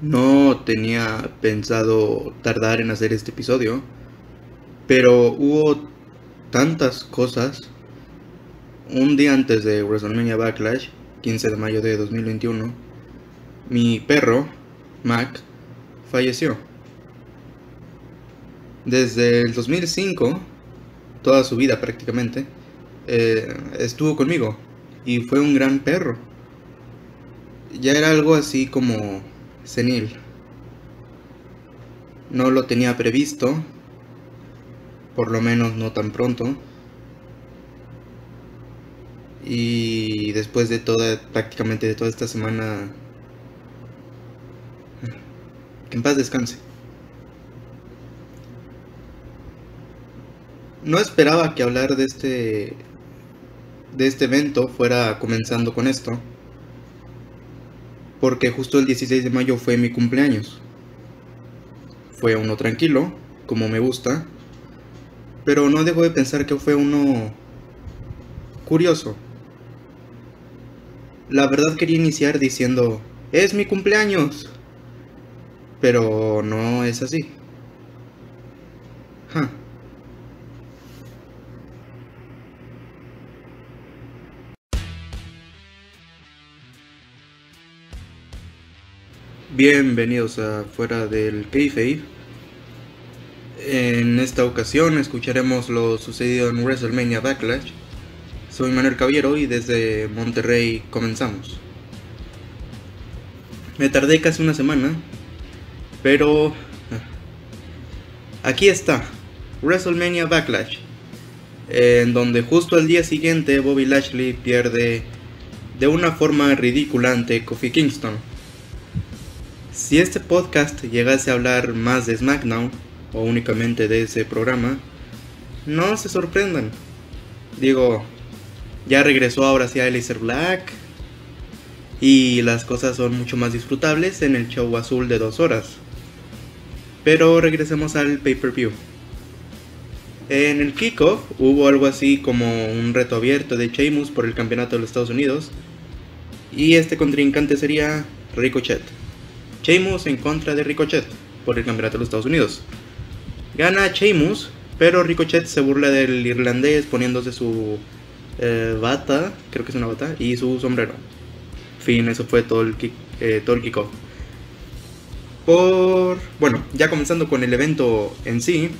No tenía pensado tardar en hacer este episodio, pero hubo tantas cosas. Un día antes de WrestleMania Backlash, 15 de mayo de 2021, mi perro, Mac, falleció. Desde el 2005, toda su vida prácticamente, eh, estuvo conmigo y fue un gran perro. Ya era algo así como senil. No lo tenía previsto, por lo menos no tan pronto. Y después de toda, prácticamente de toda esta semana, que en paz descanse. No esperaba que hablar de este de este evento fuera comenzando con esto, porque justo el 16 de mayo fue mi cumpleaños. Fue uno tranquilo, como me gusta, pero no dejo de pensar que fue uno curioso. La verdad quería iniciar diciendo, es mi cumpleaños, pero no es así. Bienvenidos a Fuera del Kayfabe. En esta ocasión escucharemos lo sucedido en WrestleMania Backlash. Soy Manuel Caballero y desde Monterrey comenzamos. Me tardé casi una semana, pero ah, aquí está, WrestleMania Backlash, en donde justo al día siguiente Bobby Lashley pierde de una forma ridícula ante Kofi Kingston. Si este podcast llegase a hablar más de SmackDown o únicamente de ese programa, no se sorprendan. Digo, ya regresó ahora sí a Eliezer Black y las cosas son mucho más disfrutables en el show azul de dos horas. Pero regresemos al pay-per-view. En el kickoff hubo algo así como un reto abierto de Sheamus por el campeonato de los Estados Unidos. Y este contrincante sería Ricochet. Sheamus en contra de Ricochet por el campeonato de los Estados Unidos. Gana Sheamus, pero Ricochet se burla del irlandés poniéndose su eh, bata, creo que es una bata, y su sombrero. Fin, eso fue todo el, kick, eh, todo el kickoff. Por. Bueno, ya comenzando con el evento en sí.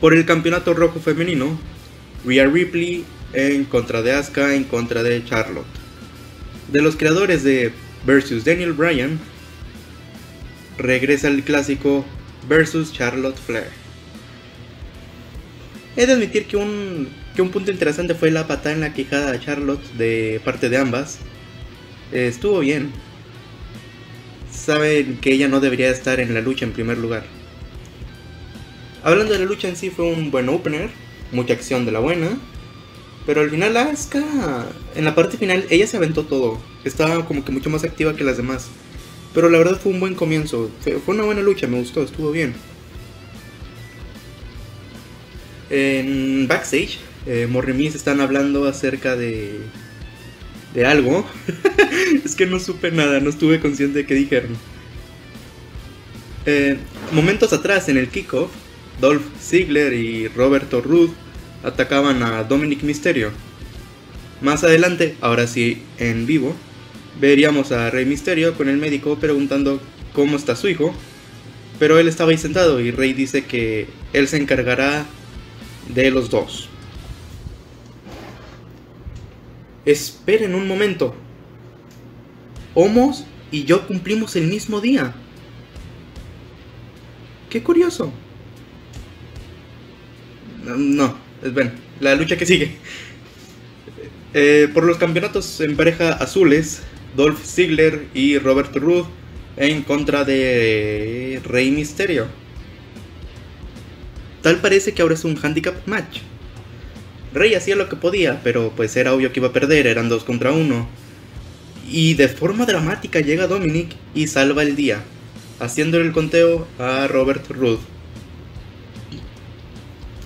Por el campeonato rojo femenino, Rhea Ripley en contra de Asuka en contra de Charlotte. De los creadores de versus Daniel Bryan, regresa el clásico versus Charlotte Flair. He de admitir que un, que un punto interesante fue la patada en la quijada de Charlotte de parte de ambas. estuvo bien. Saben que ella no debería estar en la lucha en primer lugar. Hablando de la lucha en sí, fue un buen opener, mucha acción de la buena. Pero al final Asuka, en la parte final, ella se aventó todo. Estaba como que mucho más activa que las demás. Pero la verdad fue un buen comienzo. Fue una buena lucha, me gustó, estuvo bien. En backstage, eh, Morrimis están hablando acerca de. de algo. es que no supe nada, no estuve consciente de qué dijeron. Eh, momentos atrás, en el kickoff, Dolph Ziggler y Roberto Ruth atacaban a Dominic Mysterio. Más adelante, ahora sí en vivo, veríamos a Rey Mysterio con el médico preguntando cómo está su hijo, pero él estaba ahí sentado y Rey dice que él se encargará de los dos. Esperen un momento. Homos y yo cumplimos el mismo día. Qué curioso. No, es bueno, la lucha que sigue. Eh, por los campeonatos en pareja azules, Dolph Ziggler y Robert Roode en contra de Rey Misterio. Tal parece que ahora es un handicap match. Rey hacía lo que podía, pero pues era obvio que iba a perder, eran dos contra uno. Y de forma dramática llega Dominic y salva el día, haciéndole el conteo a Robert Roode.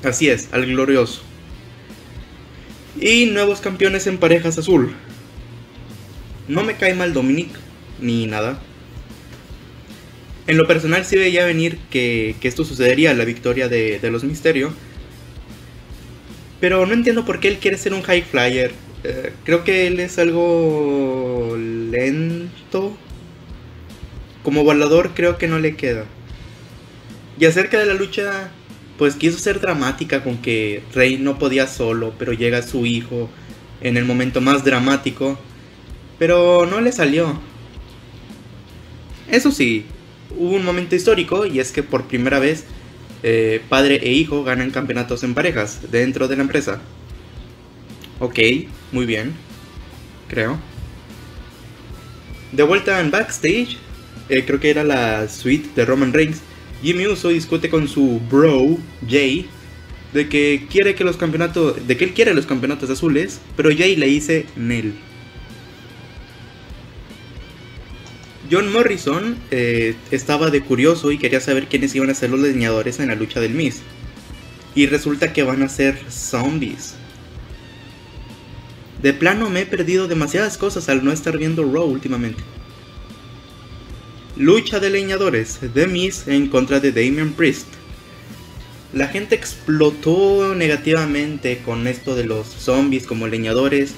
Así es, al glorioso. Y nuevos campeones en parejas azul. No me cae mal Dominic, ni nada. En lo personal sí veía venir que, que esto sucedería, la victoria de, de los Misterio. Pero no entiendo por qué él quiere ser un high flyer. Eh, creo que él es algo lento. Como volador creo que no le queda. Y acerca de la lucha, pues quiso ser dramática con que Rey no podía solo, pero llega su hijo en el momento más dramático. Pero no le salió. Eso sí, hubo un momento histórico y es que por primera vez eh, padre e hijo ganan campeonatos en parejas dentro de la empresa. Ok, muy bien, creo. De vuelta en backstage, eh, creo que era la suite de Roman Reigns. Jimmy Uso discute con su bro, Jay, de que quiere que los campeonatos, de que él quiere los campeonatos azules, pero Jay le dice Nel. John Morrison eh, estaba de curioso y quería saber quiénes iban a ser los leñadores en la lucha del Miss. Y resulta que van a ser zombies. De plano me he perdido demasiadas cosas al no estar viendo Raw últimamente. Lucha de leñadores, The Miz en contra de Damian Priest. La gente explotó negativamente con esto de los zombies como leñadores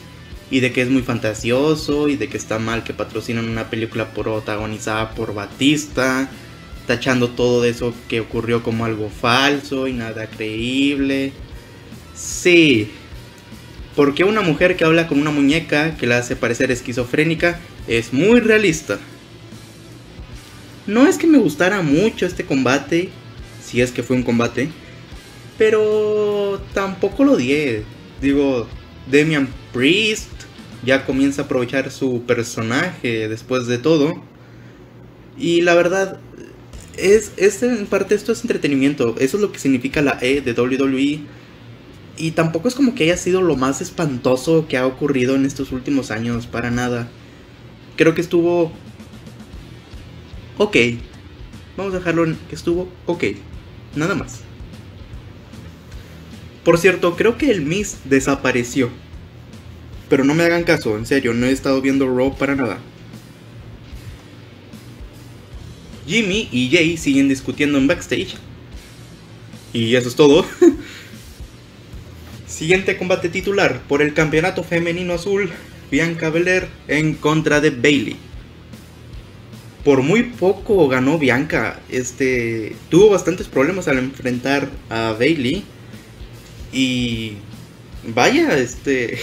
y de que es muy fantasioso y de que está mal que patrocinan una película protagonizada por Batista, tachando todo eso que ocurrió como algo falso y nada creíble. Sí, porque una mujer que habla con una muñeca que la hace parecer esquizofrénica es muy realista. No es que me gustara mucho este combate, si es que fue un combate, pero tampoco lo odié. Digo, Demian Priest ya comienza a aprovechar su personaje después de todo. Y la verdad, es, es en parte esto es entretenimiento. Eso es lo que significa la E de WWE. Y tampoco es como que haya sido lo más espantoso que ha ocurrido en estos últimos años, para nada. Creo que estuvo... Ok. Vamos a dejarlo en que estuvo ok. Nada más. Por cierto, creo que el Miss desapareció. Pero no me hagan caso, en serio, no he estado viendo Raw para nada. Jimmy y Jay siguen discutiendo en backstage. Y eso es todo. Siguiente combate titular por el campeonato femenino azul, Bianca Belair en contra de Bailey. Por muy poco ganó Bianca. Este tuvo bastantes problemas al enfrentar a Bailey y vaya, este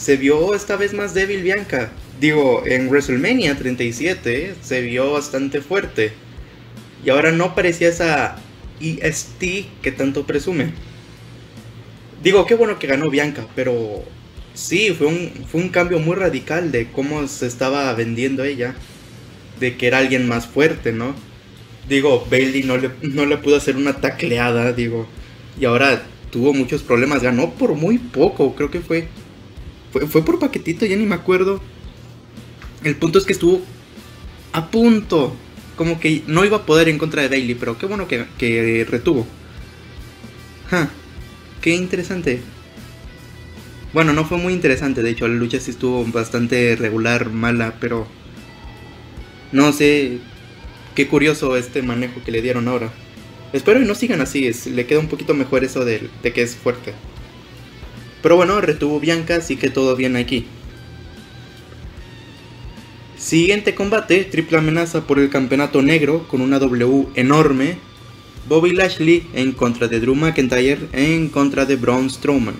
se vio esta vez más débil Bianca. Digo, en WrestleMania 37 se vio bastante fuerte. Y ahora no parecía esa EST que tanto presume. Digo, qué bueno que ganó Bianca, pero sí, fue un, fue un cambio muy radical de cómo se estaba vendiendo ella. De que era alguien más fuerte, ¿no? Digo, Bailey no le, no le pudo hacer una tacleada, digo. Y ahora tuvo muchos problemas. Ganó por muy poco, creo que fue fue, por paquetito, ya ni me acuerdo. El punto es que estuvo a punto. Como que no iba a poder en contra de Bailey, pero qué bueno que, retuvo. qué interesante. Bueno, no fue muy interesante, de hecho, la lucha sí estuvo bastante regular, mala, pero... No sé, qué curioso este manejo que le dieron ahora. Espero que no sigan así, le queda un poquito mejor eso de que es fuerte. Pero bueno, retuvo Bianca, así que todo bien aquí. Siguiente combate, triple amenaza por el campeonato negro con una W enorme. Bobby Lashley en contra de Drew McIntyre en contra de Braun Strowman.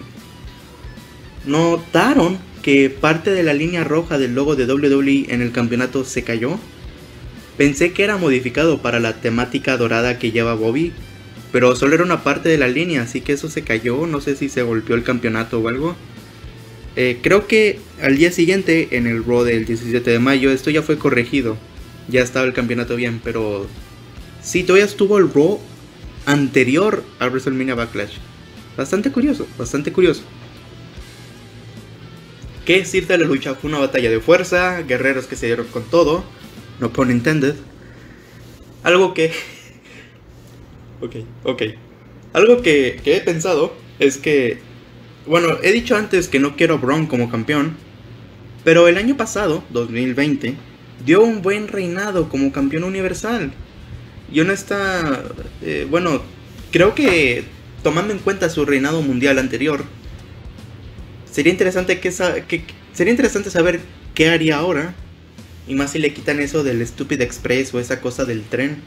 ¿Notaron que parte de la línea roja del logo de WWE en el campeonato se cayó? Pensé que era modificado para la temática dorada que lleva Bobby, pero solo era una parte de la línea, así que eso se cayó. No sé si se golpeó el campeonato o algo. Eh, creo que al día siguiente, en el Raw del 17 de mayo, esto ya fue corregido. Ya estaba el campeonato bien, pero sí, todavía estuvo el Raw anterior a WrestleMania Backlash. Bastante curioso, bastante curioso. ¿Qué decirte de la lucha? Fue una batalla de fuerza, guerreros que se dieron con todo, no pun intended. Algo que ok, ok. Algo que, he pensado es que, bueno, he dicho antes que no quiero a como campeón, pero el año pasado, 2020, dio un buen reinado como campeón universal. Y está, eh, bueno, creo que tomando en cuenta su reinado mundial anterior, sería interesante que, que sería interesante saber qué haría ahora. Y más si le quitan eso del Stupid Express o esa cosa del tren.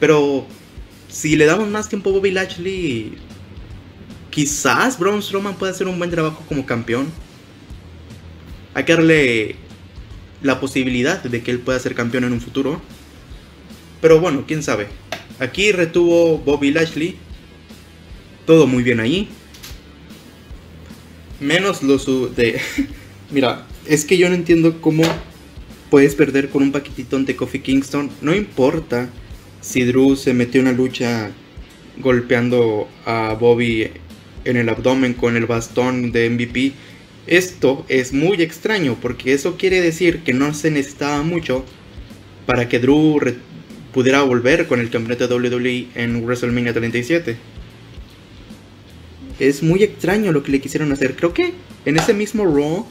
Pero si le damos más tiempo a Bobby Lashley, quizás Braun Strowman pueda hacer un buen trabajo como campeón. Hay que darle la posibilidad de que él pueda ser campeón en un futuro. Pero bueno, quién sabe. Aquí retuvo Bobby Lashley. Todo muy bien ahí. Menos lo de... Mira, es que yo no entiendo cómo puedes perder con un paquetito ante Kofi Kingston. No importa si Drew se metió en una lucha golpeando a Bobby en el abdomen con el bastón de MVP. Esto es muy extraño porque eso quiere decir que no se necesitaba mucho para que Drew pudiera volver con el campeonato de WWE en WrestleMania 37. Es muy extraño lo que le quisieron hacer. Creo que en ese mismo Raw,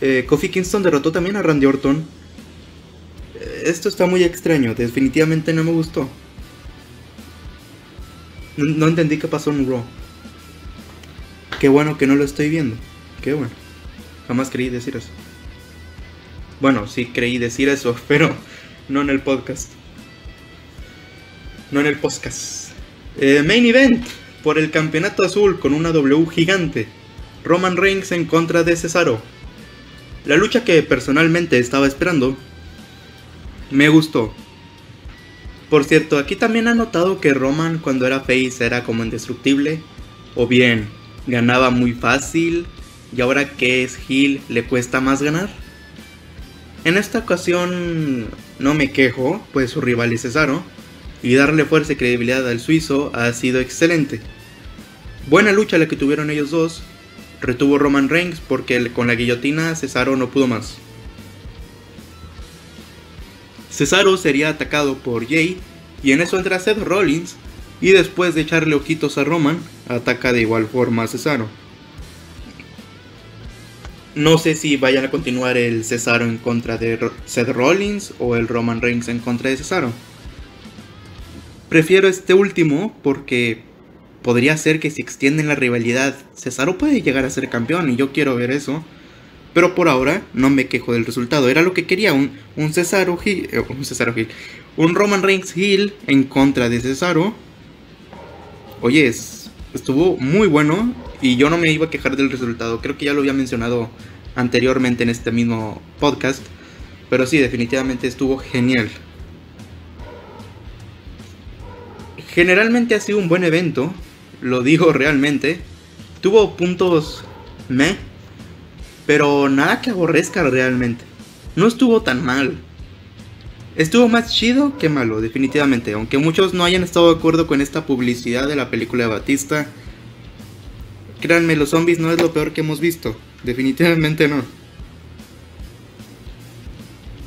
eh, Kofi Kingston derrotó también a Randy Orton. Esto está muy extraño, definitivamente no me gustó. No, no entendí qué pasó en Raw. Qué bueno que no lo estoy viendo. Qué bueno. Jamás creí decir eso. Bueno, sí creí decir eso, pero no en el podcast. No en el podcast. Eh, main event por el campeonato azul con una W gigante. Roman Reigns en contra de Cesaro. La lucha que personalmente estaba esperando. Me gustó. Por cierto, aquí también ha notado que Roman cuando era face era como indestructible. O bien, ganaba muy fácil. Y ahora que es heel le cuesta más ganar. En esta ocasión no me quejo, pues su rival es Cesaro, y darle fuerza y credibilidad al suizo ha sido excelente. Buena lucha la que tuvieron ellos dos, retuvo Roman Reigns porque con la guillotina Cesaro no pudo más. Cesaro sería atacado por Jay y en eso entra Seth Rollins y después de echarle ojitos a Roman, ataca de igual forma a Cesaro. No sé si vayan a continuar el Cesaro en contra de Seth Rollins o el Roman Reigns en contra de Cesaro. Prefiero este último porque podría ser que si extienden la rivalidad, Cesaro puede llegar a ser campeón y yo quiero ver eso. Pero por ahora no me quejo del resultado. Era lo que quería, un, un Cesaro Hill, eh, un Cesaro Hill, un Roman Reigns Hill en contra de Cesaro. Oye, estuvo muy bueno y yo no me iba a quejar del resultado. Creo que ya lo había mencionado anteriormente en este mismo podcast. Pero sí, definitivamente estuvo genial. Generalmente ha sido un buen evento. Lo digo realmente. Tuvo puntos me. Pero nada que aborrezca realmente. No estuvo tan mal. Estuvo más chido que malo, definitivamente. Aunque muchos no hayan estado de acuerdo con esta publicidad de la película de Batista Créanme, los zombies no es lo peor que hemos visto. Definitivamente no.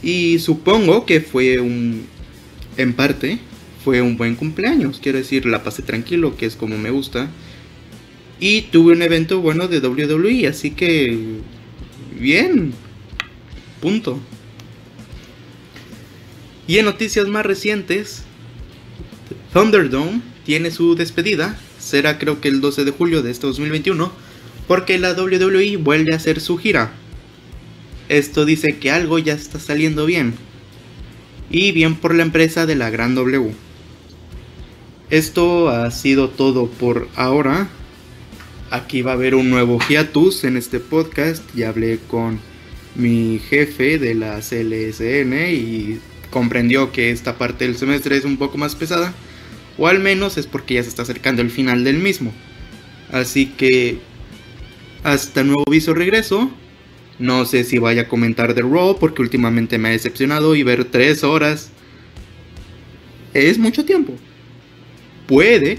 Y supongo que fue un... En parte, fue un buen cumpleaños. Quiero decir, la pasé tranquilo, que es como me gusta. Y tuve un evento bueno de WWE, así que... Bien. Punto. Y en noticias más recientes, Thunderdome tiene su despedida será creo que el 12 de julio de este 2021, porque la WWE vuelve a hacer su gira. Esto dice que algo ya está saliendo bien. Y bien por la empresa de la Gran W. Esto ha sido todo por ahora. Aquí va a haber un nuevo hiatus en este podcast. Ya hablé con mi jefe de la CLSN y comprendió que esta parte del semestre es un poco más pesada o al menos es porque ya se está acercando el final del mismo. Así que hasta nuevo viso regreso. No sé si vaya a comentar de Raw porque últimamente me ha decepcionado y ver 3 horas es mucho tiempo. Puede,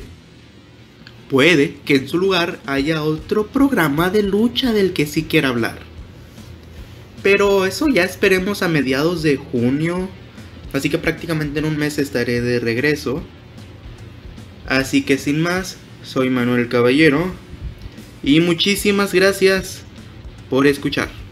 puede que en su lugar haya otro programa de lucha del que sí quiera hablar. Pero eso ya esperemos a mediados de junio. Así que prácticamente en un mes estaré de regreso. Así que sin más, soy Manuel Caballero y muchísimas gracias por escuchar.